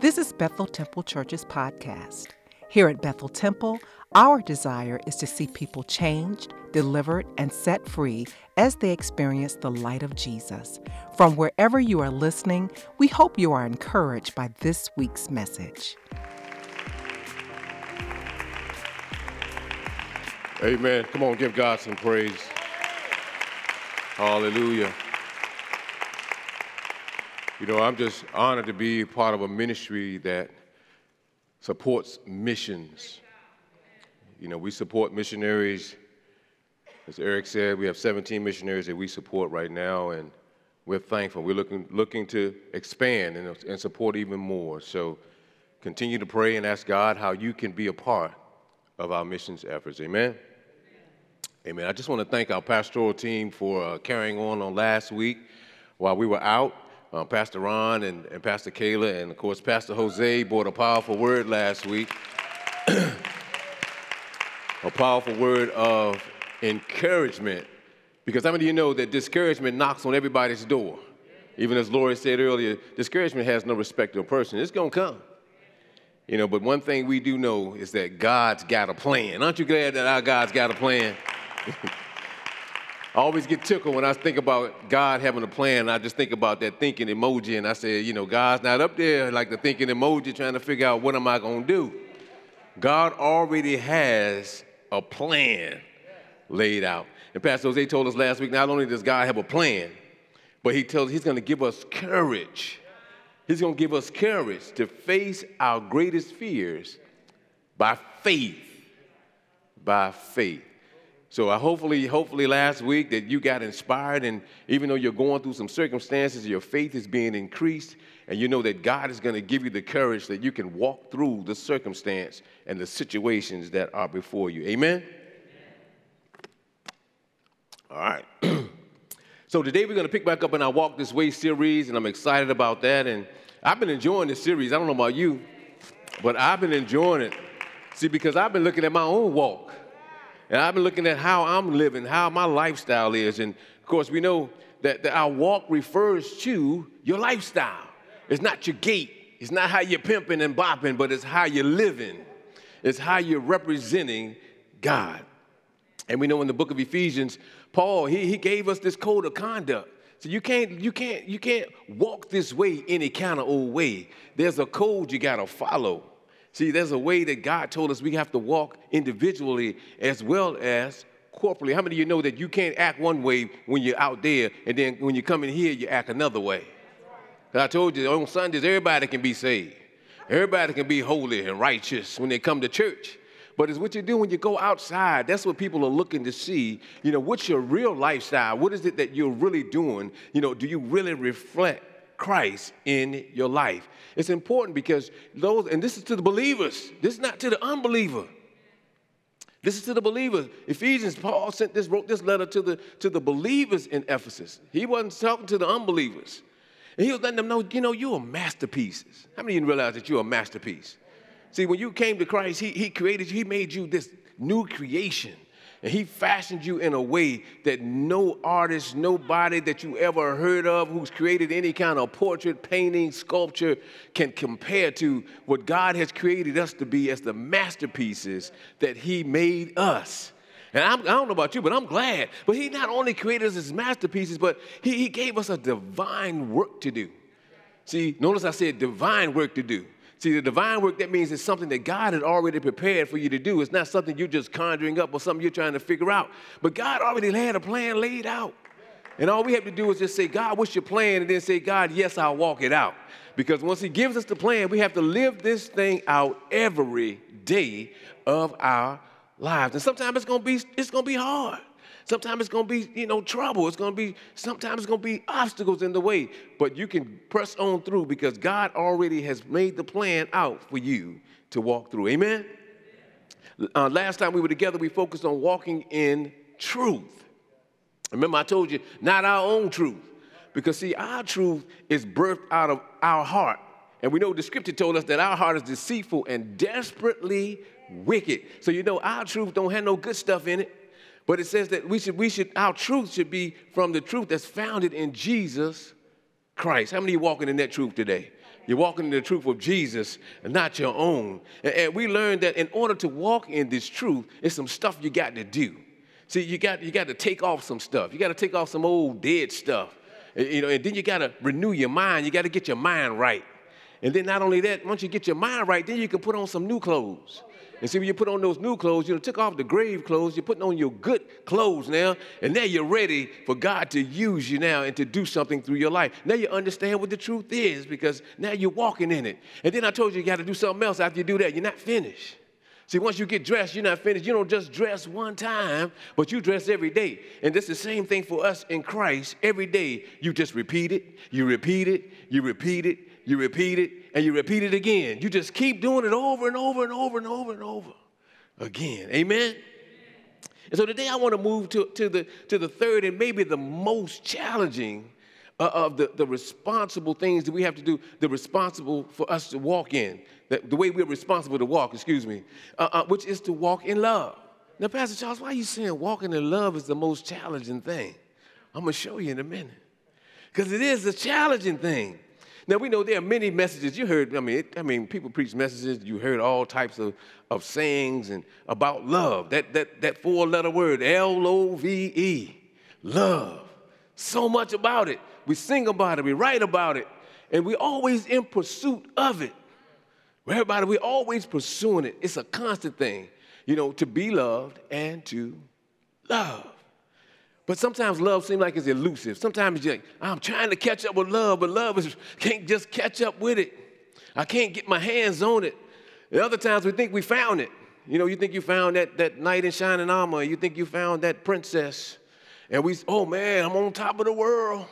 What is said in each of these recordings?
This is Bethel Temple Church's podcast. Here at Bethel Temple, our desire is to see people changed, delivered, and set free as they experience the light of Jesus. From wherever you are listening, we hope you are encouraged by this week's message. Amen. Come on, give God some praise. Hallelujah. You know, I'm just honored to be part of a ministry that supports missions. You know, we support missionaries. As Eric said, we have 17 missionaries that we support right now, and we're thankful. We're looking, looking to expand and, and support even more. So continue to pray and ask God how you can be a part of our missions efforts. Amen. Amen. I just want to thank our pastoral team for uh, carrying on on last week while we were out. Uh, Pastor Ron and, and Pastor Kayla, and of course, Pastor Jose brought a powerful word last week. a powerful word of encouragement. Because how many of you know that discouragement knocks on everybody's door? Even as Lori said earlier, discouragement has no respect to a person. It's going to come. You know, but one thing we do know is that God's got a plan. Aren't you glad that our God's got a plan? I always get tickled when I think about God having a plan. I just think about that thinking emoji, and I say, you know, God's not up there like the thinking emoji trying to figure out what am I going to do. God already has a plan laid out. And Pastor Jose told us last week, not only does God have a plan, but he tells he's going to give us courage. He's going to give us courage to face our greatest fears by faith. By faith. So I hopefully, hopefully last week that you got inspired, and even though you're going through some circumstances, your faith is being increased, and you know that God is going to give you the courage that you can walk through the circumstance and the situations that are before you. Amen. All right. so today we're going to pick back up in our Walk This Way series, and I'm excited about that. And I've been enjoying this series. I don't know about you, but I've been enjoying it. See, because I've been looking at my own walk. And I've been looking at how I'm living, how my lifestyle is. And of course, we know that, that our walk refers to your lifestyle. It's not your gait, it's not how you're pimping and bopping, but it's how you're living, it's how you're representing God. And we know in the book of Ephesians, Paul, he, he gave us this code of conduct. So you can't, you can't, you can't walk this way any kind of old way. There's a code you gotta follow. See, there's a way that God told us we have to walk individually as well as corporately. How many of you know that you can't act one way when you're out there, and then when you come in here, you act another way? I told you on Sundays, everybody can be saved. Everybody can be holy and righteous when they come to church. But it's what you do when you go outside. That's what people are looking to see. You know, what's your real lifestyle? What is it that you're really doing? You know, do you really reflect Christ in your life. It's important because those, and this is to the believers, this is not to the unbeliever. This is to the believers. Ephesians, Paul sent this, wrote this letter to the, to the believers in Ephesus. He wasn't talking to the unbelievers. And he was letting them know, you know, you're masterpieces. How many of you realize that you're a masterpiece? See, when you came to Christ, he, he created you, he made you this new creation. And he fashioned you in a way that no artist, nobody that you ever heard of who's created any kind of portrait, painting, sculpture can compare to what God has created us to be as the masterpieces that he made us. And I'm, I do not know about you, but I'm glad. But he not only created us as masterpieces, but he, he gave us a divine work to do. See, notice I said divine work to do. See, the divine work, that means it's something that God had already prepared for you to do. It's not something you're just conjuring up or something you're trying to figure out. But God already had a plan laid out. And all we have to do is just say, God, what's your plan? And then say, God, yes, I'll walk it out. Because once He gives us the plan, we have to live this thing out every day of our lives. And sometimes it's gonna be it's gonna be hard. Sometimes it's going to be, you know, trouble. It's going to be, sometimes it's going to be obstacles in the way. But you can press on through because God already has made the plan out for you to walk through. Amen? Uh, last time we were together, we focused on walking in truth. Remember, I told you, not our own truth. Because, see, our truth is birthed out of our heart. And we know the scripture told us that our heart is deceitful and desperately wicked. So, you know, our truth don't have no good stuff in it. But it says that we should, we should, our truth should be from the truth that's founded in Jesus Christ. How many you walking in that truth today? You're walking in the truth of Jesus and not your own. And, and we learned that in order to walk in this truth, it's some stuff you got to do. See, you got, you got to take off some stuff. You got to take off some old dead stuff. You know, and then you got to renew your mind. You got to get your mind right. And then not only that, once you get your mind right, then you can put on some new clothes. And see, when you put on those new clothes, you know, took off the grave clothes, you're putting on your good clothes now, and now you're ready for God to use you now and to do something through your life. Now you understand what the truth is because now you're walking in it. And then I told you you got to do something else after you do that. You're not finished. See, once you get dressed, you're not finished. You don't just dress one time, but you dress every day. And this is the same thing for us in Christ. Every day, you just repeat it, you repeat it, you repeat it, you repeat it, and you repeat it again. You just keep doing it over and over and over and over and over again. Amen? And so today I want to move to, to, the, to the third and maybe the most challenging uh, of the, the responsible things that we have to do, the responsible for us to walk in, the, the way we're responsible to walk, excuse me, uh, uh, which is to walk in love. Now, Pastor Charles, why are you saying walking in love is the most challenging thing? I'm going to show you in a minute. Because it is a challenging thing. Now we know there are many messages you heard. I mean, it, I mean, people preach messages. You heard all types of, of sayings and about love. That that that four-letter word, L-O-V-E, love. So much about it. We sing about it. We write about it, and we're always in pursuit of it. Everybody, we're always pursuing it. It's a constant thing, you know, to be loved and to love. But sometimes love seems like it's elusive. Sometimes you're like, I'm trying to catch up with love, but love is, can't just catch up with it. I can't get my hands on it. And other times we think we found it. You know, you think you found that, that knight in shining armor. You think you found that princess. And we, oh man, I'm on top of the world.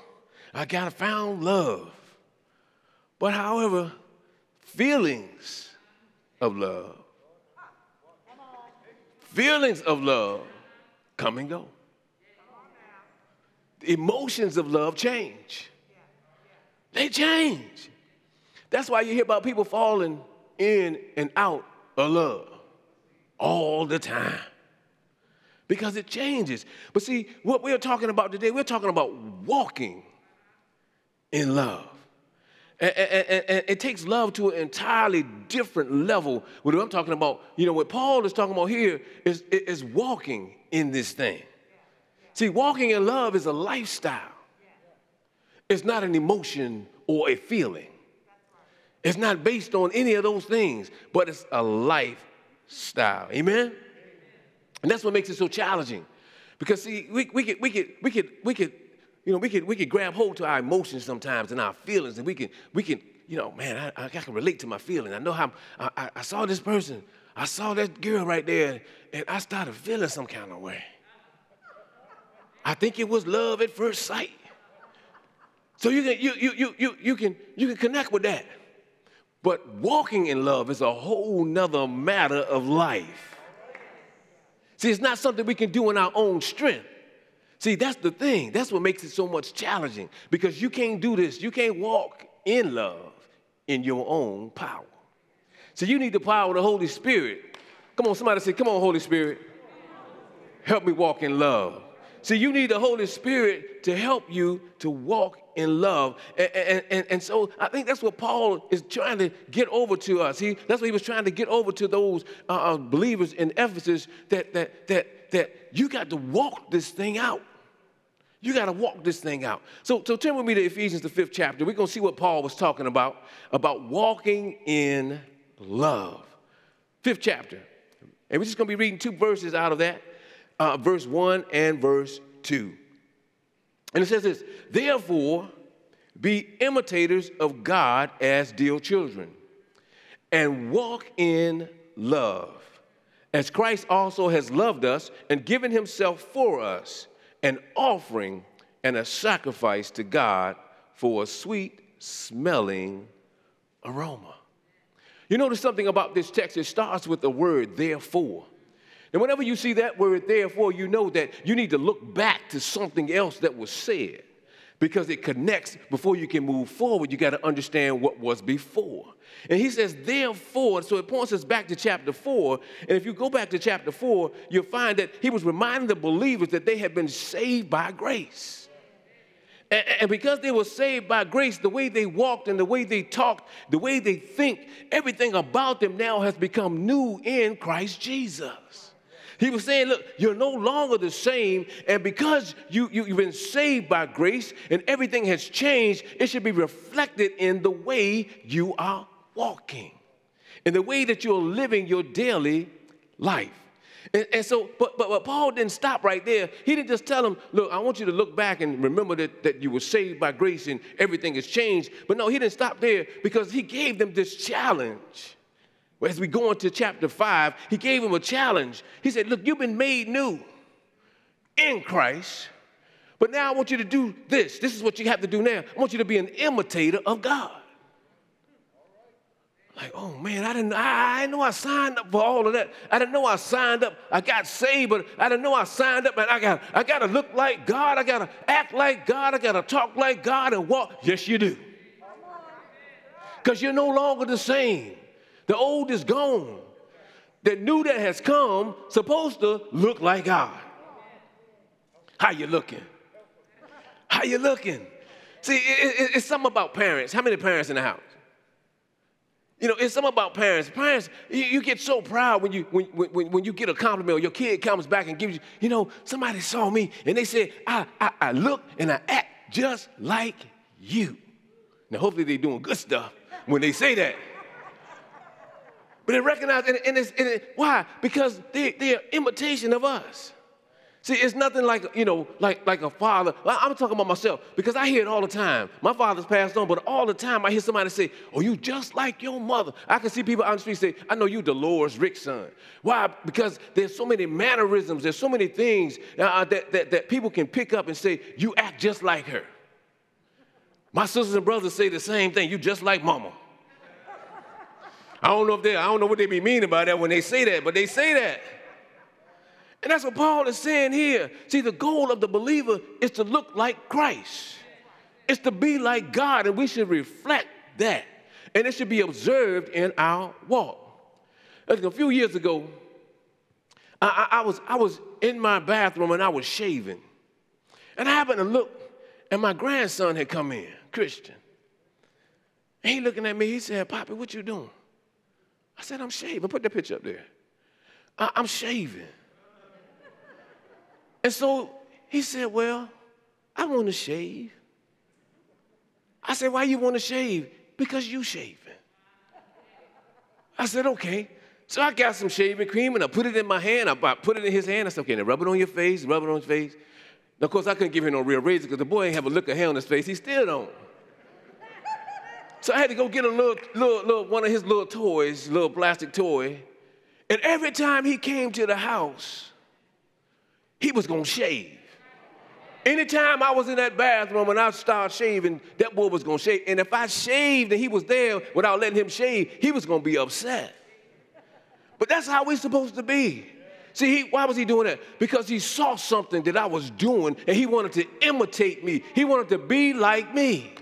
I got to found love. But however, feelings of love, feelings of love come and go emotions of love change. They change. That's why you hear about people falling in and out of love all the time. Because it changes. But see, what we're talking about today, we're talking about walking in love. And, and, and, it takes love to an entirely different level. What I'm talking about, you know, what Paul is talking about here is, is walking in this thing. See, walking in love is a lifestyle, it's not an emotion or a feeling. It's not based on any of those things, but it's a lifestyle. Amen? And that's what makes it so challenging. Because see, we, we could we could we could we could you know we could we could grab hold to our emotions sometimes and our feelings, and we can we can you know man I, I can relate to my feeling. I know how I, I saw this person, I saw that girl right there, and I started feeling some kind of way. I think it was love at first sight. So you can, you, you, you, you, you, can, you can connect with that. But walking in love is a whole nother matter of life. See, it's not something we can do in our own strength. See, that's the thing. That's what makes it so much challenging because you can't do this. You can't walk in love in your own power. So you need the power of the Holy Spirit. Come on, somebody say, Come on, Holy Spirit. Help me walk in love. See, you need the Holy Spirit to help you to walk in love. And, and, and, and, so I think that's what Paul is trying to get over to us. He, that's what he was trying to get over to those uh, uh, believers in Ephesus that, that, that, that you got to walk this thing out. You got to walk this thing out. So, so turn with me to Ephesians, the fifth chapter. We're going to see what Paul was talking about, about walking in love. Fifth chapter. And we're just going to be reading two verses out of that uh, verse 1 and verse 2. And it says this Therefore, be imitators of God as dear children, and walk in love, as Christ also has loved us and given himself for us, an offering and a sacrifice to God for a sweet smelling aroma. You notice something about this text, it starts with the word therefore. And whenever you see that word therefore, you know that you need to look back to something else that was said because it connects before you can move forward. You got to understand what was before. And he says, therefore, so it points us back to chapter four. And if you go back to chapter four, you'll find that he was reminding the believers that they had been saved by grace. And, and because they were saved by grace, the way they walked and the way they talked, the way they think, everything about them now has become new in Christ Jesus. He was saying, Look, you're no longer the same. And because you, you, have been saved by grace and everything has changed, it should be reflected in the way you are walking, in the way that you're living your daily life. And, and, so, but, but, but Paul didn't stop right there. He didn't just tell them, look, I want you to look back and remember that, that you were saved by grace and everything has changed. But no, he didn't stop there because he gave them this challenge. As we go into chapter 5, he gave him a challenge. He said, look, you've been made new in Christ. But now I want you to do this. This is what you have to do now. I want you to be an imitator of God. Like, oh man, I didn't, I, I know I signed up for all of that. I didn't know I signed up. I got saved, but I didn't know I signed up. And I got, I got to look like God. I got to act like God. I got to talk like God and walk. Yes, you do. Because you're no longer the same. The old is gone. The new that has come supposed to look like God. How you looking? How you looking? See, it, it, it's something about parents. How many parents in the house? You know, it's something about parents. Parents, you, you get so proud when you when, when, when you get a compliment or your kid comes back and gives you, you know, somebody saw me and they said, I, I, I look and I act just like you. Now, hopefully they're doing good stuff when they say that. But they recognize, and, and, it's, and it, why? Because they, they're imitation of us. See, it's nothing like, you know, like, like a father. I'm talking about myself because I hear it all the time. My father's passed on, but all the time I hear somebody say, Oh, you just like your mother. I can see people on the street say, I know you Dolores Rick's son. Why? Because there's so many mannerisms, there's so many things uh, that, that, that people can pick up and say, You act just like her. My sisters and brothers say the same thing, you just like mama. I don't know if they, I don't know what they be meaning by that when they say that, but they say that. And that's what Paul is saying here. See, the goal of the believer is to look like Christ, it's to be like God, and we should reflect that. And it should be observed in our walk. A few years ago, I, I, I, was, I was in my bathroom and I was shaving. And I happened to look, and my grandson had come in, Christian. And he looking at me, he said, Poppy, what you doing? I said, I'm shaving. Put that picture up there. I, I'm shaving. And so he said, Well, I want to shave. I said, Why you want to shave? Because you shaving. I said, Okay. So I got some shaving cream and I put it in my hand. I put it in his hand. I said, Okay, now rub it on your face, rub it on his face. Now, of course, I couldn't give him no real razor because the boy ain't have a look of hair on his face. He still don't. So I had to go get a little, little, little, one of his little toys, little plastic toy. And every time he came to the house, he was gonna shave. Anytime I was in that bathroom and I started shaving, that boy was gonna shave. And if I shaved and he was there without letting him shave, he was gonna be upset. But that's how we're supposed to be. See, he, why was he doing that? Because he saw something that I was doing and he wanted to imitate me. He wanted to be like me.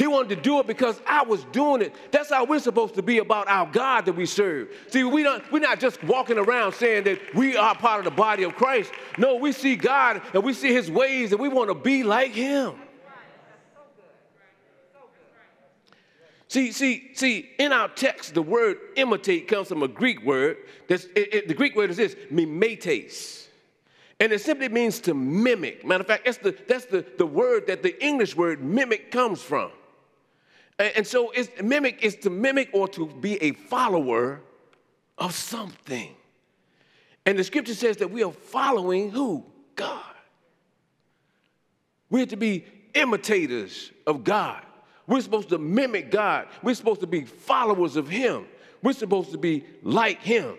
He wanted to do it because I was doing it. That's how we're supposed to be about our God that we serve. See, we don't, we're not just walking around saying that we are part of the body of Christ. No, we see God and we see his ways and we want to be like him. See, see, see, in our text, the word imitate comes from a Greek word. It, it, the Greek word is this, mimetes. And it simply means to mimic. Matter of fact, that's the, that's the, the word that the English word mimic comes from. And so it's mimic is to mimic or to be a follower of something. And the scripture says that we are following who? God. We're to be imitators of God. We're supposed to mimic God. We're supposed to be followers of Him. We're supposed to be like Him.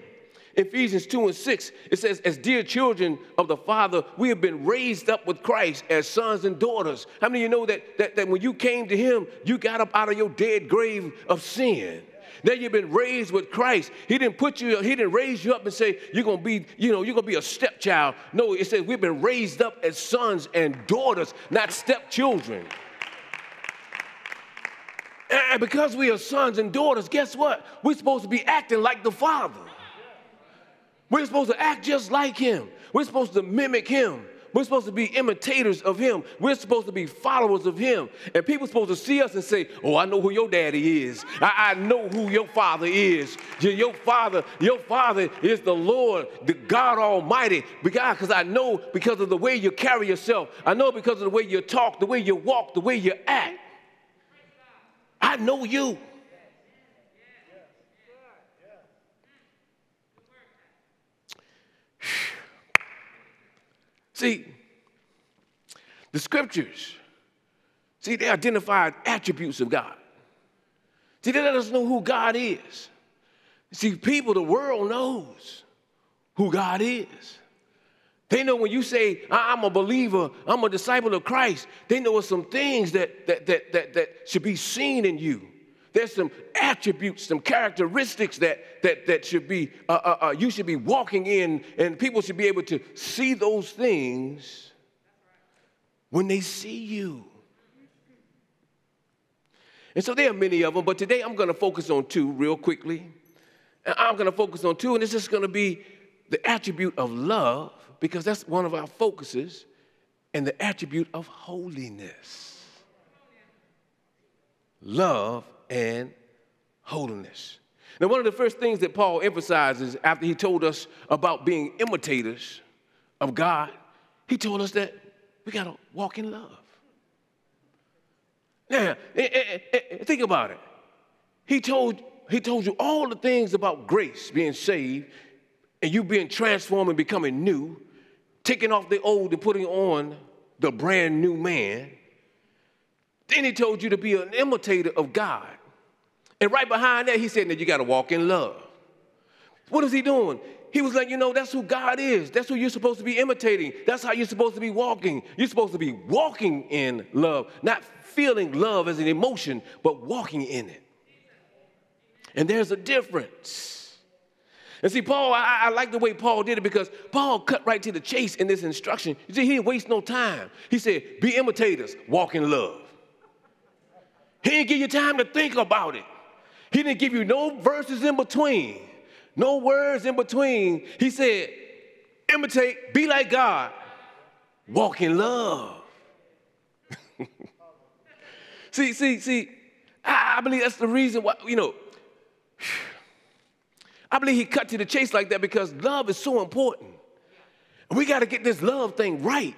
Ephesians 2 and 6, it says, As dear children of the Father, we have been raised up with Christ as sons and daughters. How many of you know that, that, that when you came to Him, you got up out of your dead grave of sin? Then you've been raised with Christ. He didn't put you, he didn't raise you up and say, you're gonna be, you know, you're gonna be a stepchild. No, it says we've been raised up as sons and daughters, not stepchildren. And because we are sons and daughters, guess what? We're supposed to be acting like the Father. We're supposed to act just like him. We're supposed to mimic him. We're supposed to be imitators of him. We're supposed to be followers of him. And people are supposed to see us and say, Oh, I know who your daddy is. I, I know who your father is. Your father, your father is the Lord, the God Almighty. Because I know because of the way you carry yourself. I know because of the way you talk, the way you walk, the way you act. I know you. See, the scriptures, see, they identify attributes of God. See, they let us know who God is. See, people, the world knows who God is. They know when you say, I'm a believer, I'm a disciple of Christ, they know some things that, that, that, that, that should be seen in you. There's some attributes, some characteristics that, that, that should be, uh, uh, uh, you should be walking in, and people should be able to see those things when they see you. And so there are many of them, but today I'm going to focus on two real quickly. And I'm going to focus on two, and it's just going to be the attribute of love, because that's one of our focuses, and the attribute of holiness. Love and holiness. Now, one of the first things that Paul emphasizes after he told us about being imitators of God, he told us that we got to walk in love. Now, eh, eh, eh, think about it. He told, he told you all the things about grace, being saved, and you being transformed and becoming new, taking off the old and putting on the brand new man. Then he told you to be an imitator of God. And right behind that, he said that you got to walk in love. What is he doing? He was like, you know, that's who God is. That's who you're supposed to be imitating. That's how you're supposed to be walking. You're supposed to be walking in love, not feeling love as an emotion, but walking in it. And there's a difference. And see, Paul, I, I, like the way Paul did it because Paul cut right to the chase in this instruction. You see, he didn't waste no time. He said, be imitators, walk in love. He didn't give you time to think about it. He didn't give you no verses in between, no words in between. He said, imitate, be like God, walk in love. see, see, see, I, I believe that's the reason why, you know, I believe he cut to the chase like that because love is so important. We got to get this love thing right.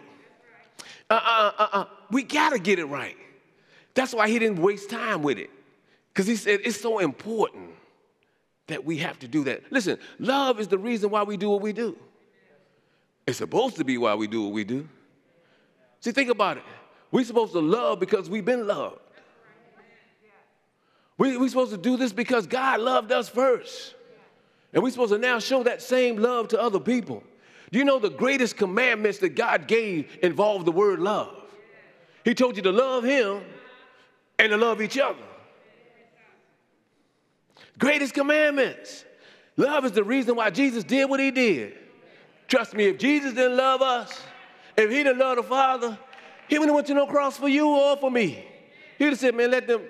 Uh, uh, uh, uh, we got to get it right. That's why he didn't waste time with it. Because he said it's so important that we have to do that. Listen, love is the reason why we do what we do. It's supposed to be why we do what we do. See, think about it. We're supposed to love because we've been loved. We, we're supposed to do this because God loved us first. And we're supposed to now show that same love to other people. Do you know the greatest commandments that God gave involved the word love? He told you to love Him and to love each other. Greatest commandments. Love is the reason why Jesus did what he did. Trust me, if Jesus didn't love us, if he didn't love the Father, he wouldn't have went to no cross for you or for me. He would have said, man, let them,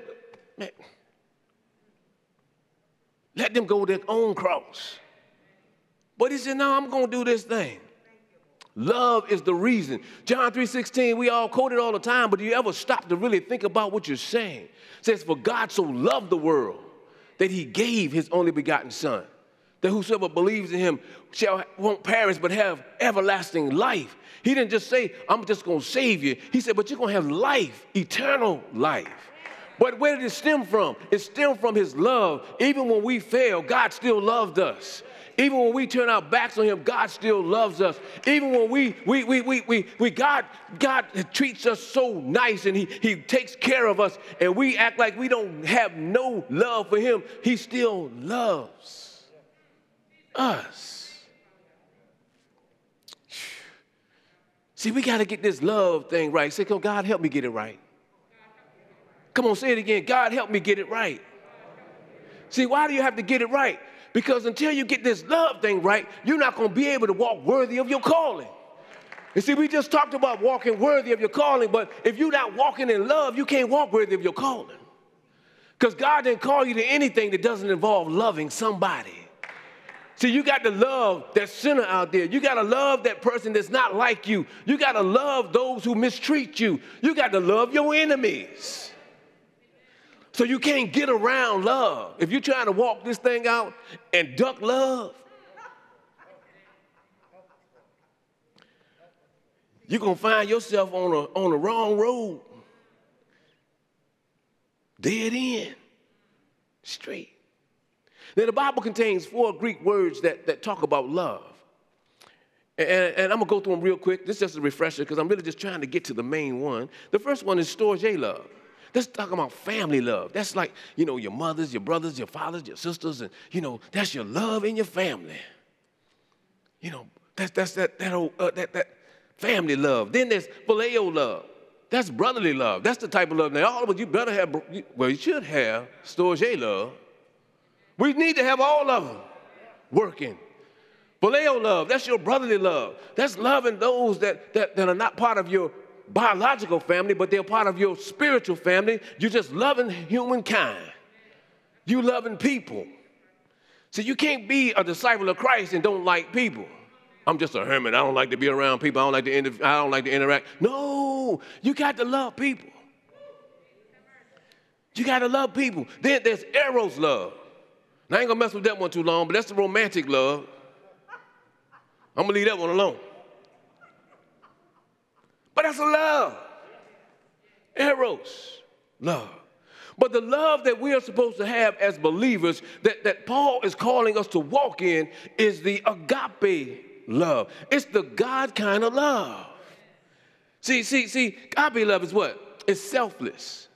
man, let them go their own cross. But he said, no, I'm going to do this thing. Love is the reason. John 3:16, we all quote it all the time, but do you ever stop to really think about what you're saying? It says, For God so loved the world that he gave his only begotten son, that whosoever believes in him shall won't perish but have everlasting life. He didn't just say, I'm just gonna save you. He said, but you're gonna have life, eternal life. But where did it stem from? It stemmed from his love. Even when we fail, God still loved us. Even when we turn our backs on him, God still loves us. Even when we, we, we, we, we, we God, God treats us so nice and he, he takes care of us and we act like we don't have no love for him, he still loves us. See, we got to get this love thing right. Say, come, God, help me get it right. Come on, say it again. God, help me get it right. See, why do you have to get it right? Because until you get this love thing right, you're not going to be able to walk worthy of your calling. You see, we just talked about walking worthy of your calling, but if you're not walking in love, you can't walk worthy of your calling. Because God didn't call you to anything that doesn't involve loving somebody. See, you got to love that sinner out there. You got to love that person that's not like you. You got to love those who mistreat you. You got to love your enemies. So you can't get around love. If you're trying to walk this thing out and duck love, you're going to find yourself on, a, on the wrong road. Dead end. Straight. Now, the Bible contains four Greek words that, that talk about love. And, and I'm going to go through them real quick. This is just a refresher because I'm really just trying to get to the main one. The first one is storge love. That's talking about family love. That's like, you know, your mothers, your brothers, your fathers, your sisters, and, you know, that's your love in your family. You know, that's, that's that, that, old, uh, that, that family love. Then there's phileo love. That's brotherly love. That's the type of love. Now, all of us, you better have, well, you should have storge love we need to have all of them working. Phileo love, that's your brotherly love. That's loving those that, that, that are not part of your biological family, but they're part of your spiritual family. You're just loving humankind. You loving people. So you can't be a disciple of Christ and don't like people. I'm just a hermit. I don't like to be around people. I don't like to, inter- I don't like to interact. No, you got to love people. You got to love people. Then there's eros love. I ain't gonna mess with that one too long, but that's the romantic love. I'm gonna leave that one alone. But that's a love. Eros, love. But the love that we are supposed to have as believers, that, that Paul is calling us to walk in, is the agape love. It's the God kind of love. See, see, see, agape love is what? It's selfless.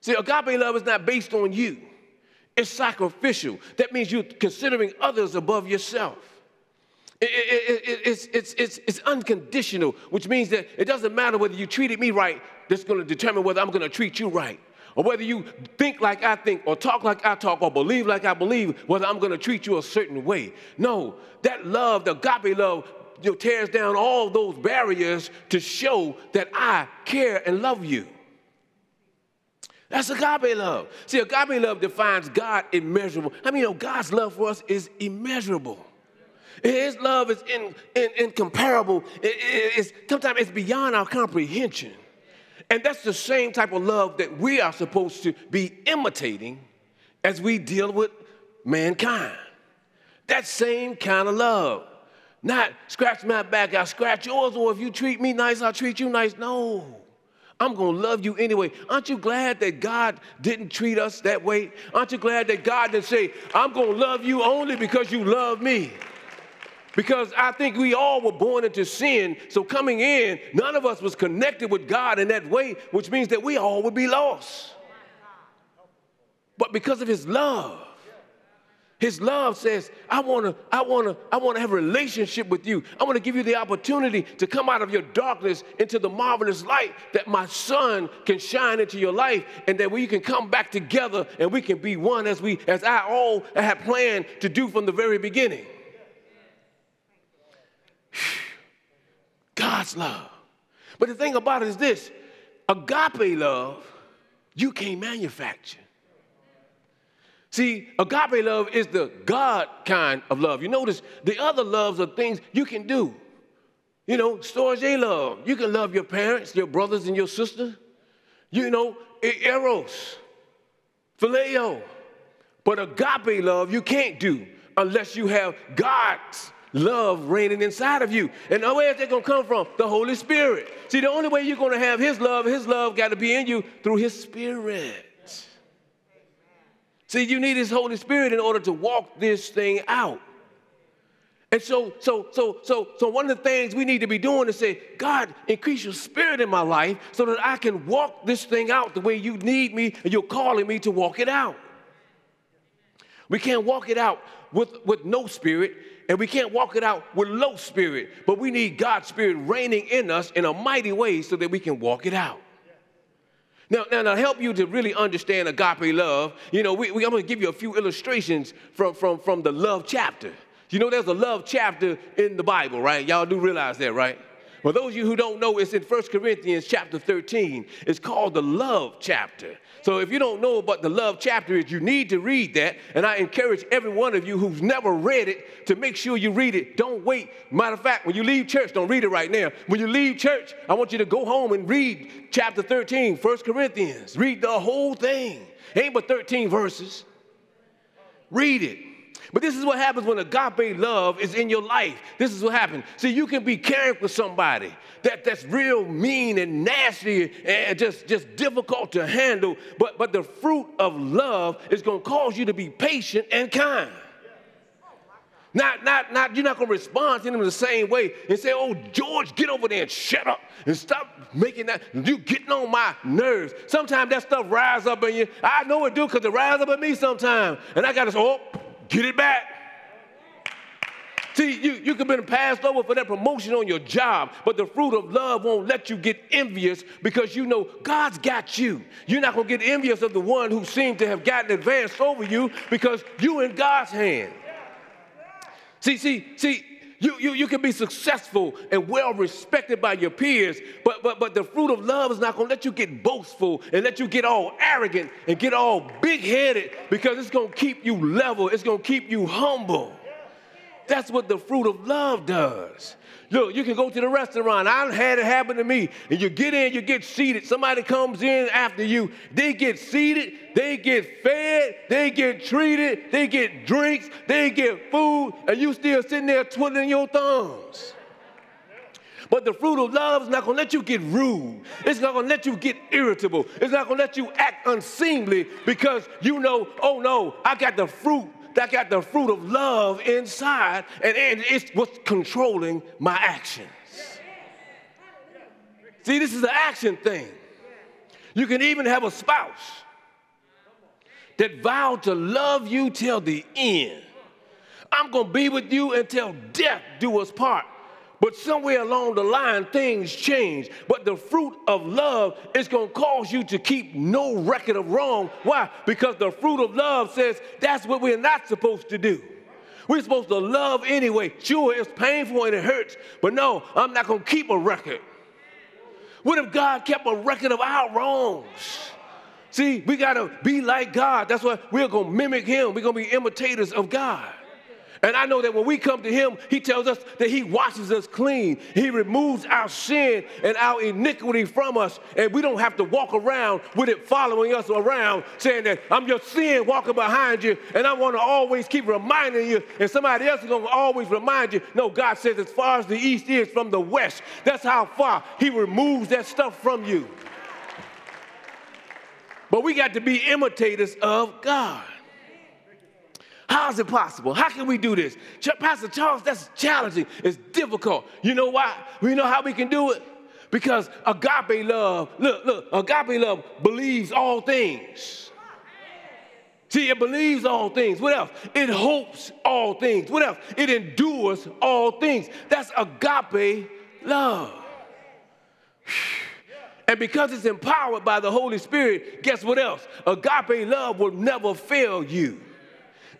See, agape love is not based on you. It's sacrificial. That means you're considering others above yourself. It, it, it, it's, it's, it's, it's unconditional, which means that it doesn't matter whether you treated me right, that's going to determine whether I'm going to treat you right. Or whether you think like I think, or talk like I talk, or believe like I believe, whether I'm going to treat you a certain way. No, that love, the agape love, you know, tears down all those barriers to show that I care and love you. That's agape love. See, agape love defines God immeasurable. I mean, you know, God's love for us is immeasurable. His love is in, in, incomparable. It, it, it's, sometimes it's beyond our comprehension. And that's the same type of love that we are supposed to be imitating as we deal with mankind. That same kind of love. Not scratch my back, I'll scratch yours, or if you treat me nice, I'll treat you nice. No. I'm going to love you anyway. Aren't you glad that God didn't treat us that way? Aren't you glad that God didn't say, I'm going to love you only because you love me? Because I think we all were born into sin. So coming in, none of us was connected with God in that way, which means that we all would be lost. But because of his love, his love says, I wanna, I wanna, I wanna have a relationship with you. I wanna give you the opportunity to come out of your darkness into the marvelous light that my son can shine into your life and that we can come back together and we can be one as we, as I all had planned to do from the very beginning. God's love. But the thing about it is this agape love, you can't manufacture. See, agape love is the God kind of love. You notice the other loves are things you can do. You know, storge love. You can love your parents, your brothers, and your sisters. You know, eros, phileo. But agape love you can't do unless you have God's love reigning inside of you. And oh, where is that going to come from? The Holy Spirit. See, the only way you're going to have His love, His love got to be in you through His Spirit. See, you need His Holy Spirit in order to walk this thing out. And so, so, so, so, so one of the things we need to be doing is say, God, increase your spirit in my life so that I can walk this thing out the way you need me and you're calling me to walk it out. We can't walk it out with, with no spirit, and we can't walk it out with low spirit, but we need God's spirit reigning in us in a mighty way so that we can walk it out. Now, now, to help you to really understand agape love, you know, we, we, I'm going to give you a few illustrations from, from, from the love chapter. You know, there's a love chapter in the Bible, right? Y'all do realize that, right? For those of you who don't know, it's in 1 Corinthians chapter 13. It's called the love chapter. So if you don't know what the love chapter is, you need to read that. And I encourage every one of you who's never read it to make sure you read it. Don't wait. Matter of fact, when you leave church, don't read it right now. When you leave church, I want you to go home and read chapter 13, 1 Corinthians. Read the whole thing. ain't but 13 verses. Read it. But this is what happens when agape love is in your life. This is what happens. See, you can be caring for somebody that, that's real mean and nasty and just, just difficult to handle, but, but the fruit of love is going to cause you to be patient and kind. Not, not, not, you're not going to respond to them the same way and say, oh, George, get over there and shut up and stop making that. You getting on my nerves. Sometimes that stuff rise up in you. I know it do because it rise up in me sometimes. And I got to say, oh, get it back. See, you, you could have been passed over for that promotion on your job, but the fruit of love won't let you get envious because you know God's got you. You're not going to get envious of the one who seemed to have gotten advanced over you because you're in God's hand. See, see, see, you, you, you can be successful and well respected by your peers, but, but, but the fruit of love is not going to let you get boastful and let you get all arrogant and get all big headed because it's going to keep you level, it's going to keep you humble. That's what the fruit of love does. Look, you can go to the restaurant. I had it happen to me. And you get in, you get seated. Somebody comes in after you. They get seated, they get fed, they get treated, they get drinks, they get food, and you still sitting there twiddling your thumbs. But the fruit of love is not going to let you get rude. It's not going to let you get irritable. It's not going to let you act unseemly because you know, oh no, I got the fruit that got the fruit of love inside, and, and it's what's controlling my actions. See, this is an action thing. You can even have a spouse that vowed to love you till the end. I'm going to be with you until death do us part. But somewhere along the line, things change. But the fruit of love is going to cause you to keep no record of wrong. Why? Because the fruit of love says that's what we're not supposed to do. We're supposed to love anyway. Sure, it's painful and it hurts, but no, I'm not going to keep a record. What if God kept a record of our wrongs? See, we got to be like God. That's why we're going to mimic Him. We're going to be imitators of God. And I know that when we come to Him, He tells us that He washes us clean. He removes our sin and our iniquity from us. And we don't have to walk around with it following us around, saying that I'm your sin walking behind you, and I want to always keep reminding you, and somebody else is going to always remind you. No, God says, as far as the east is from the west, that's how far He removes that stuff from you. But we got to be imitators of God. How is it possible? How can we do this? Pastor Charles, that's challenging. It's difficult. You know why? We know how we can do it? Because agape love, look, look, agape love believes all things. See, it believes all things. What else? It hopes all things. What else? It endures all things. That's agape love. And because it's empowered by the Holy Spirit, guess what else? Agape love will never fail you.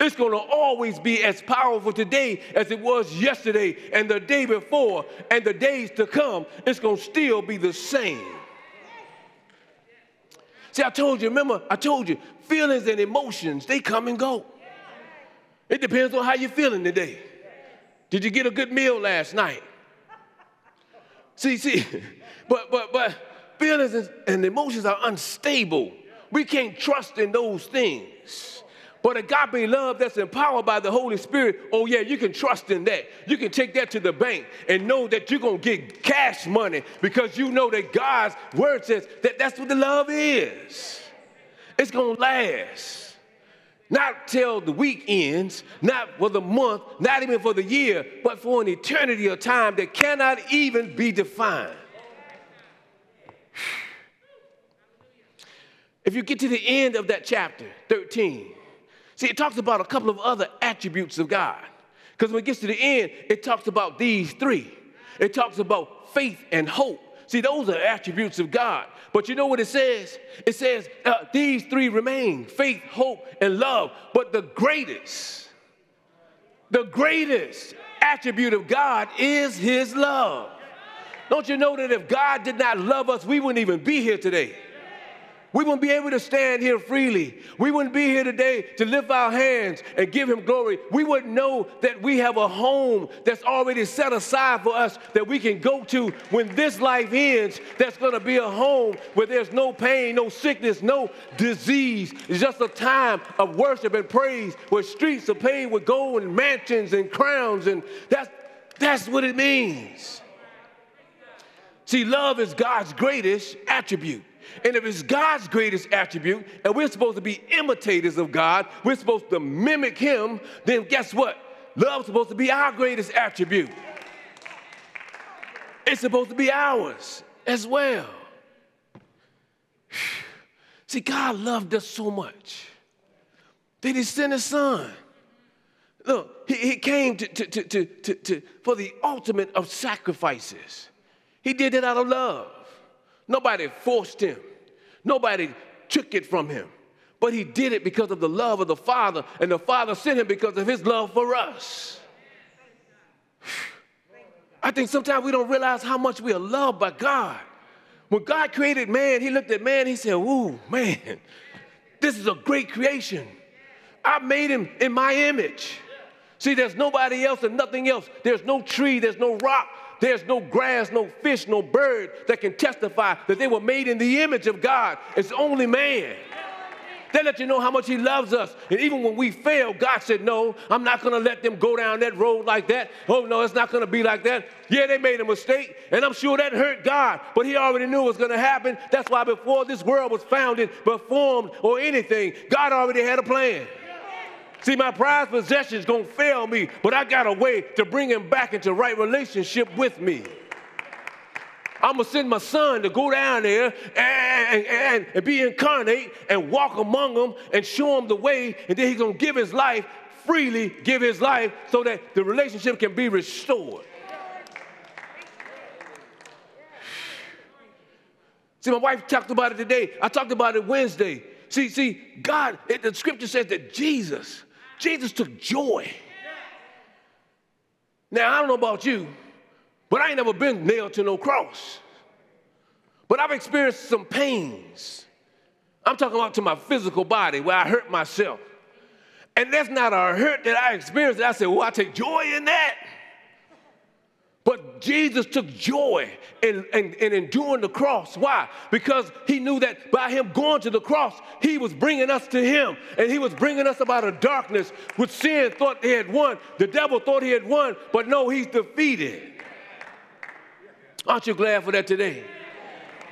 It's going to always be as powerful today as it was yesterday and the day before and the days to come. It's going to still be the same. See, I told you, remember, I told you, feelings and emotions, they come and go. It depends on how you're feeling today. Did you get a good meal last night? See, see, but but but feelings and emotions are unstable. We can't trust in those things. But agape love that's empowered by the Holy Spirit, oh yeah, you can trust in that. You can take that to the bank and know that you're going to get cash money because you know that God's word says that that's what the love is. It's going to last. Not till the week ends, not for the month, not even for the year, but for an eternity of time that cannot even be defined. If you get to the end of that chapter, 13, See, it talks about a couple of other attributes of God. Because when it gets to the end, it talks about these three. It talks about faith and hope. See, those are attributes of God. But you know what it says? It says uh, these three remain faith, hope, and love. But the greatest, the greatest attribute of God is his love. Don't you know that if God did not love us, we wouldn't even be here today? We wouldn't be able to stand here freely. We wouldn't be here today to lift our hands and give Him glory. We wouldn't know that we have a home that's already set aside for us that we can go to when this life ends. That's going to be a home where there's no pain, no sickness, no disease. It's just a time of worship and praise where streets are paved with gold and mansions and crowns. And that's, that's what it means. See, love is God's greatest attribute. And if it's God's greatest attribute, and we're supposed to be imitators of God, we're supposed to mimic Him, then guess what? Love's supposed to be our greatest attribute. It's supposed to be ours as well. See, God loved us so much that He sent His Son. Look, He, he came to, to, to, to, for the ultimate of sacrifices. He did it out of love. Nobody forced him, nobody took it from him. But he did it because of the love of the Father, and the Father sent him because of his love for us. I think sometimes we don't realize how much we are loved by God. When God created man, he looked at man, he said, Ooh, man, this is a great creation. I made him in my image. See, there's nobody else and nothing else. There's no tree, there's no rock, there's no grass, no fish, no bird that can testify that they were made in the image of God. It's only man. They let you know how much He loves us. And even when we fail, God said, No, I'm not going to let them go down that road like that. Oh, no, it's not going to be like that. Yeah, they made a mistake, and I'm sure that hurt God, but He already knew it was going to happen. That's why before this world was founded, formed, or anything, God already had a plan. See, my prized possession is going to fail me, but I got a way to bring him back into right relationship with me. I'm going to send my son to go down there and, and, and, be incarnate and walk among them and show them the way, and then he's going to give his life, freely give his life, so that the relationship can be restored. See, my wife talked about it today. I talked about it Wednesday. See, see, God, it, the scripture says that Jesus, Jesus took joy. Now, I don't know about you, but I ain't never been nailed to no cross. But I've experienced some pains. I'm talking about to my physical body where I hurt myself. And that's not a hurt that I experienced. I said, well, I take joy in that. But Jesus took joy in, in, in, enduring the cross. Why? Because he knew that by him going to the cross, he was bringing us to him. And he was bringing us about a darkness which sin thought he had won. The devil thought he had won, but no, he's defeated. Aren't you glad for that today?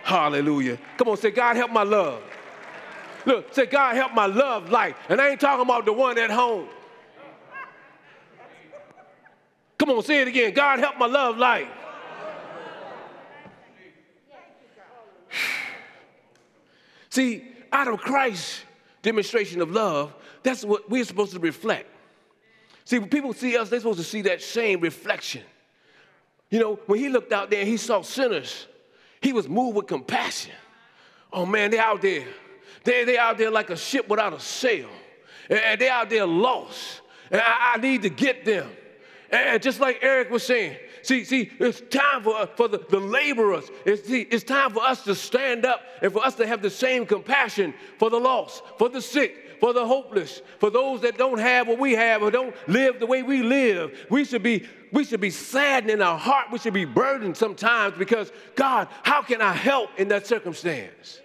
Hallelujah. Come on, say, God, help my love. Look, say, God, help my love life. And I ain't talking about the one at home. Come on, say it again. God help my love life. See, out of Christ's demonstration of love, that's what we're supposed to reflect. See, when people see us, they're supposed to see that same reflection. You know, when he looked out there and he saw sinners, he was moved with compassion. Oh man, they're out there. They're, they out there like a ship without a sail. And they're out there lost. And I, I need to get them. And just like Eric was saying, see, see, it's time for, for the, the laborers. It's, see, it's time for us to stand up and for us to have the same compassion for the lost, for the sick, for the hopeless, for those that don't have what we have or don't live the way we live. We should be we should be saddened in our heart. We should be burdened sometimes because God, how can I help in that circumstance?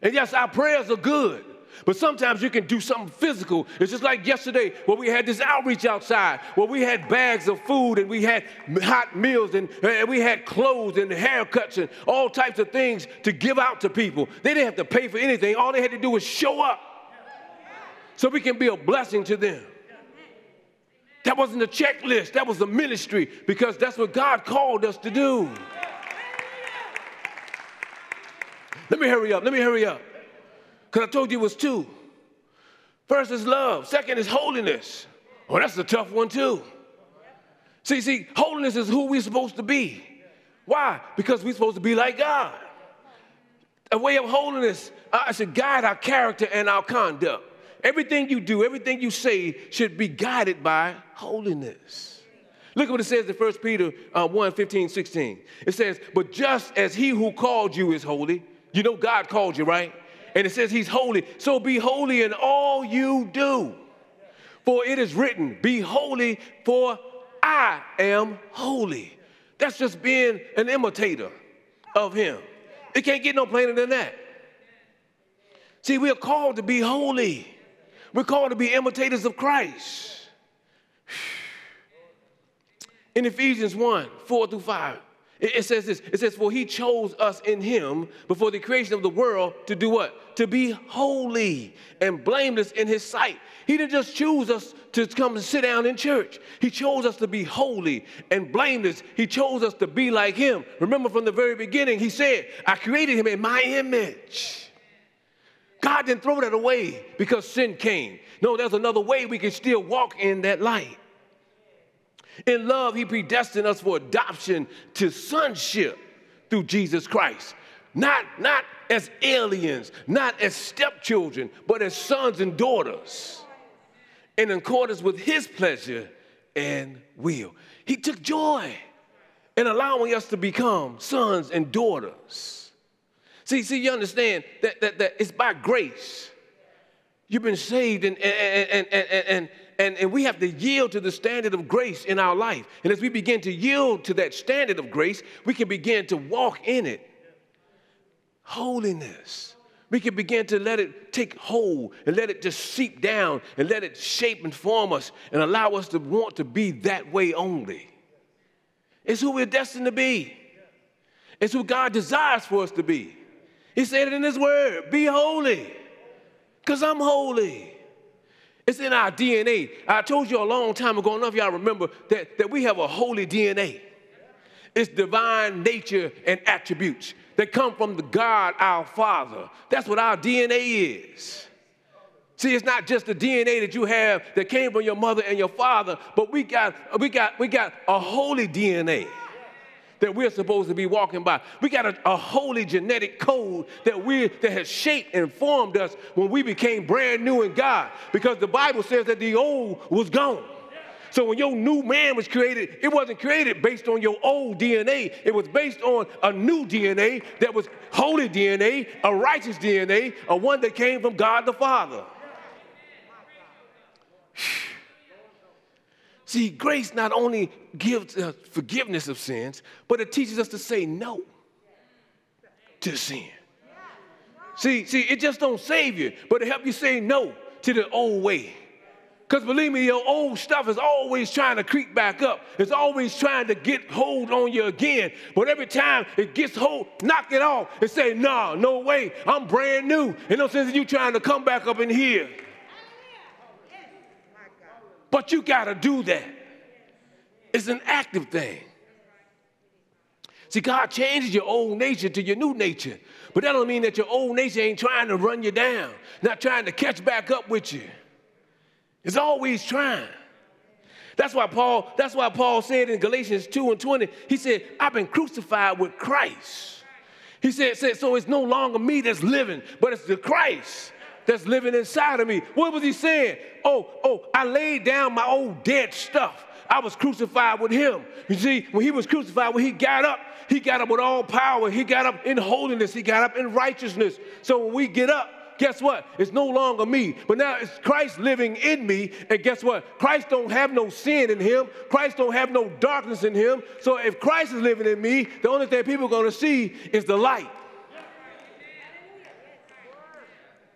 And yes, our prayers are good. But sometimes you can do something physical. It's just like yesterday where we had this outreach outside, where we had bags of food and we had hot meals and, and we had clothes and haircuts and all types of things to give out to people. They didn't have to pay for anything. All they had to do was show up so we can be a blessing to them. That wasn't a checklist, that was a ministry because that's what God called us to do. Let me hurry up. Let me hurry up. Because I told you it was two. First is love, second is holiness. Oh, that's a tough one, too. See, see, holiness is who we're supposed to be. Why? Because we're supposed to be like God. A way of holiness uh, should guide our character and our conduct. Everything you do, everything you say should be guided by holiness. Look at what it says in 1 Peter uh, 1 15, 16. It says, But just as he who called you is holy, you know God called you, right? And it says he's holy, so be holy in all you do. For it is written, Be holy, for I am holy. That's just being an imitator of him. It can't get no plainer than that. See, we are called to be holy. We're called to be imitators of Christ. In Ephesians 1 4 through 5, it, says this it says, For he chose us in him before the creation of the world to do what? To be holy and blameless in his sight. He didn't just choose us to come and sit down in church. He chose us to be holy and blameless. He chose us to be like him. Remember from the very beginning, he said, I created him in my image. God didn't throw that away because sin came. No, there's another way we can still walk in that light. In love, He predestined us for adoption to sonship through Jesus Christ. Not, not as aliens, not as stepchildren, but as sons and daughters, in accordance with His pleasure and will. He took joy in allowing us to become sons and daughters. See, see, you understand that, that, that it's by grace. You've been saved and, and, and, and, and, and, and we have to yield to the standard of grace in our life. And as we begin to yield to that standard of grace, we can begin to walk in it. Holiness. We can begin to let it take hold and let it just seep down and let it shape and form us and allow us to want to be that way only. It's who we're destined to be. It's who God desires for us to be. He said it in His Word be holy, because I'm holy. It's in our DNA. I told you a long time ago, enough y'all remember that, that we have a holy DNA. It's divine nature and attributes that come from the God, our Father. That's what our DNA is. See, it's not just the DNA that you have that came from your mother and your father, but we got, we got, we got a holy DNA that we're supposed to be walking by. We got a, a, holy genetic code that we that has shaped and formed us when we became brand new in God. Because the Bible says that the old was gone. So when your new man was created, it wasn't created based on your old DNA. It was based on a new DNA that was holy DNA, a righteous DNA, a one that came from God the Father. See, grace not only gives us forgiveness of sins, but it teaches us to say no to sin. See, see, it just don't save you, but it help you say no to the old way. Because believe me, your old stuff is always trying to creep back up. It's always trying to get hold on you again. But every time it gets hold, knock it off and say, nah, no way, I'm brand new. And no sense in you trying to come back up in here. But you got to do that. It's an active thing. See, God changes your old nature to your new nature. But that don't mean that your old nature ain't trying to run you down, not trying to catch back up with you. It's always trying. That's why Paul, that's why Paul said in Galatians 2 and 20, he said, I've been crucified with Christ. He said, said, so it's no longer me that's living, but it's the Christ that's living inside of me. What was he saying? Oh, oh, I laid down my old dead stuff. I was crucified with him. You see, when he was crucified, when he got up, he got up with all power. He got up in holiness. He got up in righteousness. So when we get up, guess what? It's no longer me, but now it's Christ living in me. And guess what? Christ don't have no sin in him. Christ don't have no darkness in him. So if Christ is living in me, the only thing people are going to see is the light.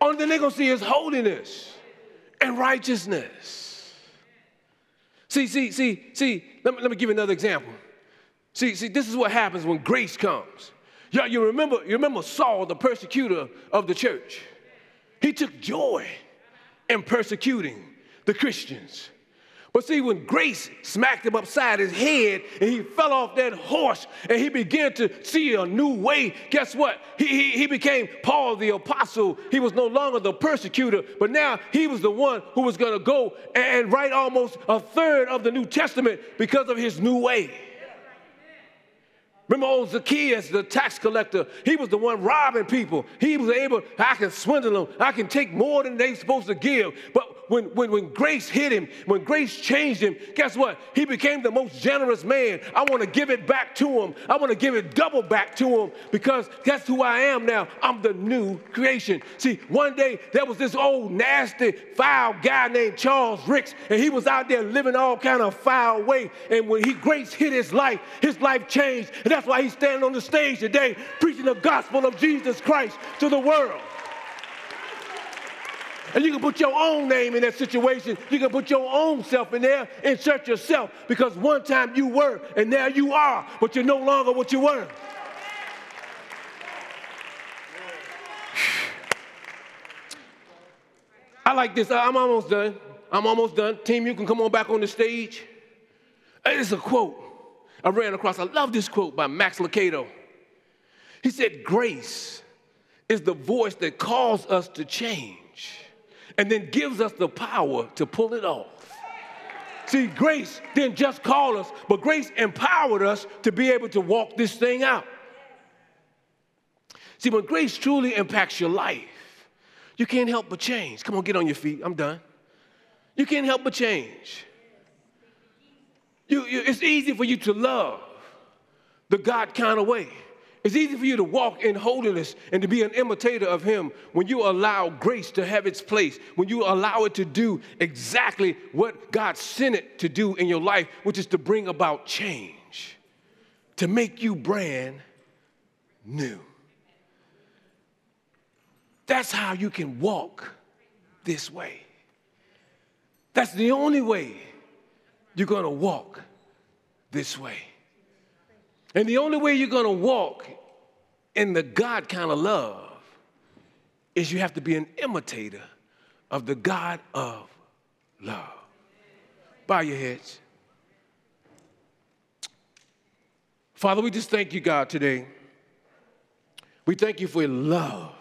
Only thing they're going to see is holiness and righteousness. See, see, see, see, let me, let me give you another example. See, see, this is what happens when grace comes. Yeah, you remember, you remember Saul, the persecutor of the church. He took joy in persecuting the Christians. But see, when grace smacked him upside his head and he fell off that horse and he began to see a new way, guess what? He, he, he became Paul the apostle. He was no longer the persecutor, but now he was the one who was going to go and write almost a third of the New Testament because of his new way. Remember old Zacchaeus, the tax collector? He was the one robbing people. He was able, I can swindle them. I can take more than they're supposed to give. But when, when, when grace hit him, when grace changed him, guess what? He became the most generous man. I want to give it back to him. I want to give it double back to him because that's who I am now. I'm the new creation. See, one day there was this old nasty, foul guy named Charles Ricks, and he was out there living all kind of foul way. And when he grace hit his life, his life changed. And that's why he's standing on the stage today preaching the gospel of Jesus Christ to the world. And you can put your own name in that situation. You can put your own self in there, insert yourself, because one time you were, and now you are, but you're no longer what you were. I like this. I'm almost done. I'm almost done. Team, you can come on back on the stage. It's a quote I ran across. I love this quote by Max Lucado. He said, Grace is the voice that calls us to change and then gives us the power to pull it off. See, grace didn't just call us, but grace empowered us to be able to walk this thing out. See, when grace truly impacts your life, you can't help but change. Come on, get on your feet. I'm done. You can't help but change. You, you, it's easy for you to love the God kind of way. It's easy for you to walk in holiness and to be an imitator of Him when you allow grace to have its place, when you allow it to do exactly what God sent it to do in your life, which is to bring about change, to make you brand new. That's how you can walk this way. That's the only way you're going to walk this way. And the only way you're going to walk in the God kind of love is you have to be an imitator of the God of love. Bow your heads. Father, we just thank you, God, today. We thank you for your love.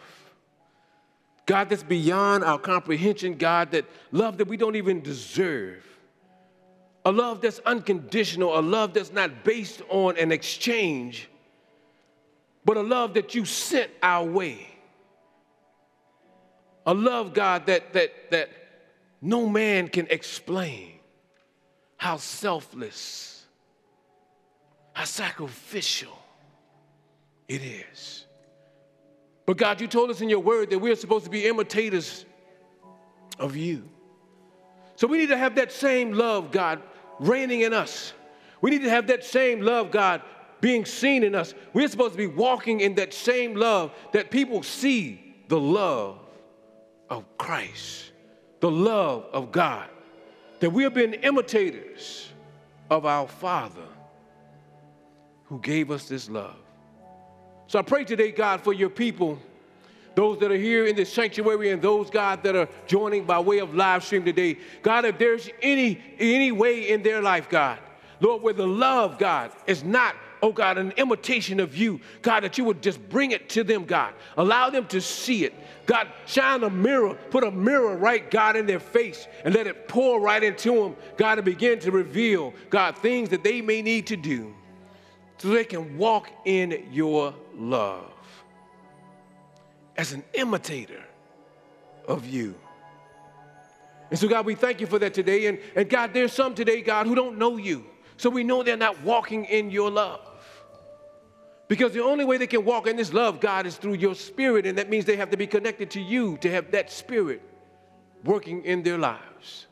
God, that's beyond our comprehension, God, that love that we don't even deserve a love that's unconditional, a love that's not based on an exchange, but a love that you sent our way. A love, God, that, that, that no man can explain how selfless, how sacrificial it is. But God, you told us in your word that we're supposed to be imitators of you. So we need to have that same love, God, reigning in us. We need to have that same love, God, being seen in us. We're supposed to be walking in that same love that people see the love of Christ, the love of God, that we have been imitators of our Father who gave us this love. So I pray today, God, for your people those that are here in this sanctuary and those, God, that are joining by way of live stream today. God, if there's any, any way in their life, God, Lord, where the love, God, is not, oh God, an imitation of you, God, that you would just bring it to them, God. Allow them to see it. God, shine a mirror, put a mirror right, God, in their face and let it pour right into them, God, and begin to reveal, God, things that they may need to do so they can walk in your love as an imitator of you. And so, God, we thank you for that today. And, and God, there's some today, God, who don't know you. So we know they're not walking in your love. Because the only way they can walk in this love, God, is through your spirit. And that means they have to be connected to you to have that spirit working in their lives.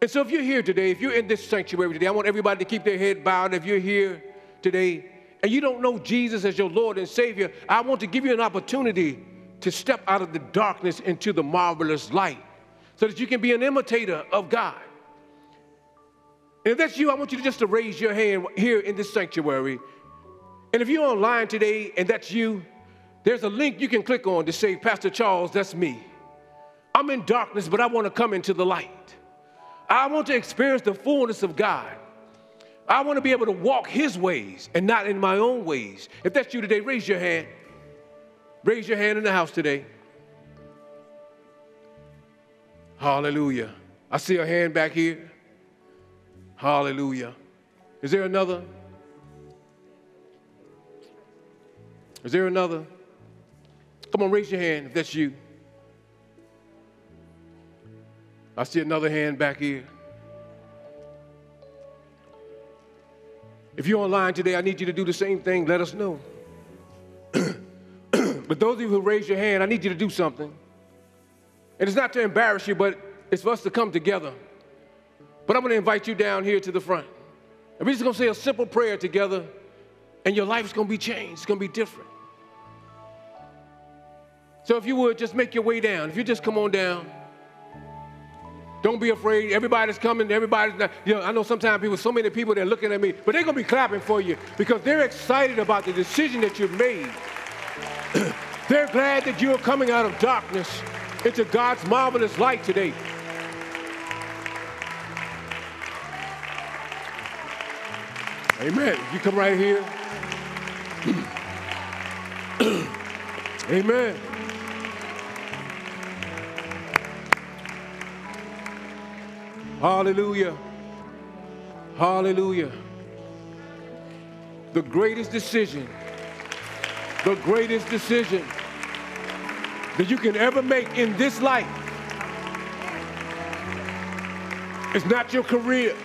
And so if you're here today, if you're in this sanctuary today, I want everybody to keep their head bowed. If you're here today and you don't know Jesus as your Lord and Savior, I want to give you an opportunity to step out of the darkness into the marvelous light so that you can be an imitator of God. And if that's you, I want you to just to raise your hand here in this sanctuary. And if you're online today and that's you, there's a link you can click on to say, Pastor Charles, that's me. I'm in darkness, but I want to come into the light. I want to experience the fullness of God. I want to be able to walk His ways and not in my own ways. If that's you today, raise your hand. Raise your hand in the house today. Hallelujah. I see a hand back here. Hallelujah. Is there another? Is there another? Come on, raise your hand if that's you. I see another hand back here. If you're online today, I need you to do the same thing. Let us know. But those of you who raise your hand, I need you to do something. And it's not to embarrass you, but it's for us to come together. But I'm going to invite you down here to the front. And we're just going to say a simple prayer together, and your life is going to be changed. It's going to be different. So if you would, just make your way down. If you just come on down. Don't be afraid. Everybody's coming. Everybody's not. You know, I know sometimes people, so many people, they're looking at me, but they're going to be clapping for you because they're excited about the decision that you've made. they're glad that you're coming out of darkness into God's marvelous light today. Amen. You come right here. Amen. Hallelujah. Hallelujah. The greatest decision, the greatest decision that you can ever make in this life is not your career,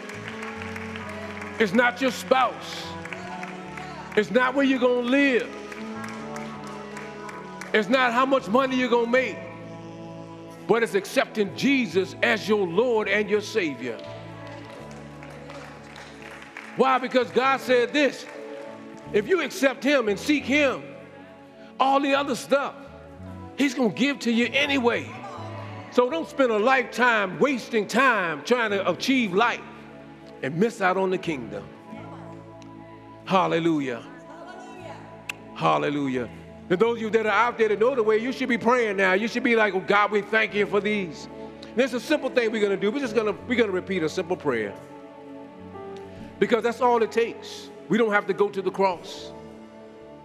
it's not your spouse, it's not where you're going to live, it's not how much money you're going to make but it's accepting Jesus as your Lord and your Savior. Why? Because God said this if you accept Him and seek Him, all the other stuff, He's going to give to you anyway. So don't spend a lifetime wasting time trying to achieve life and miss out on the kingdom. Hallelujah. Hallelujah. And those of you that are out there that know the way, you should be praying now. You should be like, oh, God, we thank you for these. There's a simple thing we're going to do. We're just going to, we're going to repeat a simple prayer. Because that's all it takes. We don't have to go to the cross.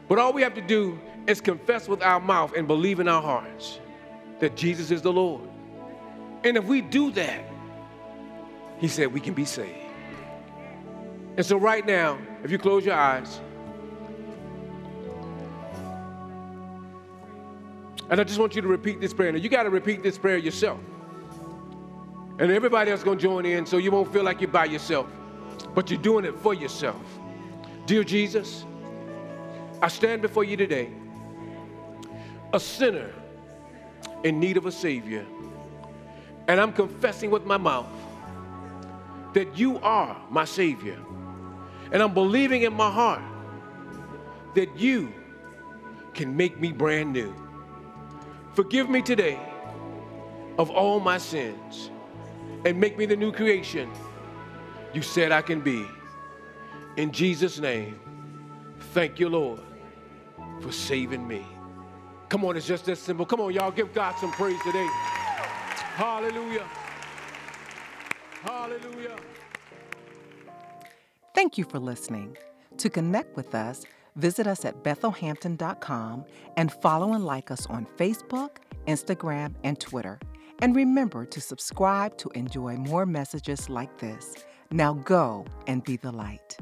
But all we have to do is confess with our mouth and believe in our hearts that Jesus is the Lord. And if we do that, he said we can be saved. And so right now, if you close your eyes, And I just want you to repeat this prayer. Now, you got to repeat this prayer yourself. And everybody else going to join in so you won't feel like you're by yourself, but you're doing it for yourself. Dear Jesus, I stand before you today, a sinner in need of a Savior. And I'm confessing with my mouth that you are my Savior. And I'm believing in my heart that you can make me brand new. Forgive me today of all my sins and make me the new creation you said I can be. In Jesus' name, thank you, Lord, for saving me. Come on, it's just that simple. Come on, y'all, give God some praise today. Hallelujah. Hallelujah. Thank you for listening. To connect with us, Visit us at bethelhampton.com and follow and like us on Facebook, Instagram, and Twitter. And remember to subscribe to enjoy more messages like this. Now go and be the light.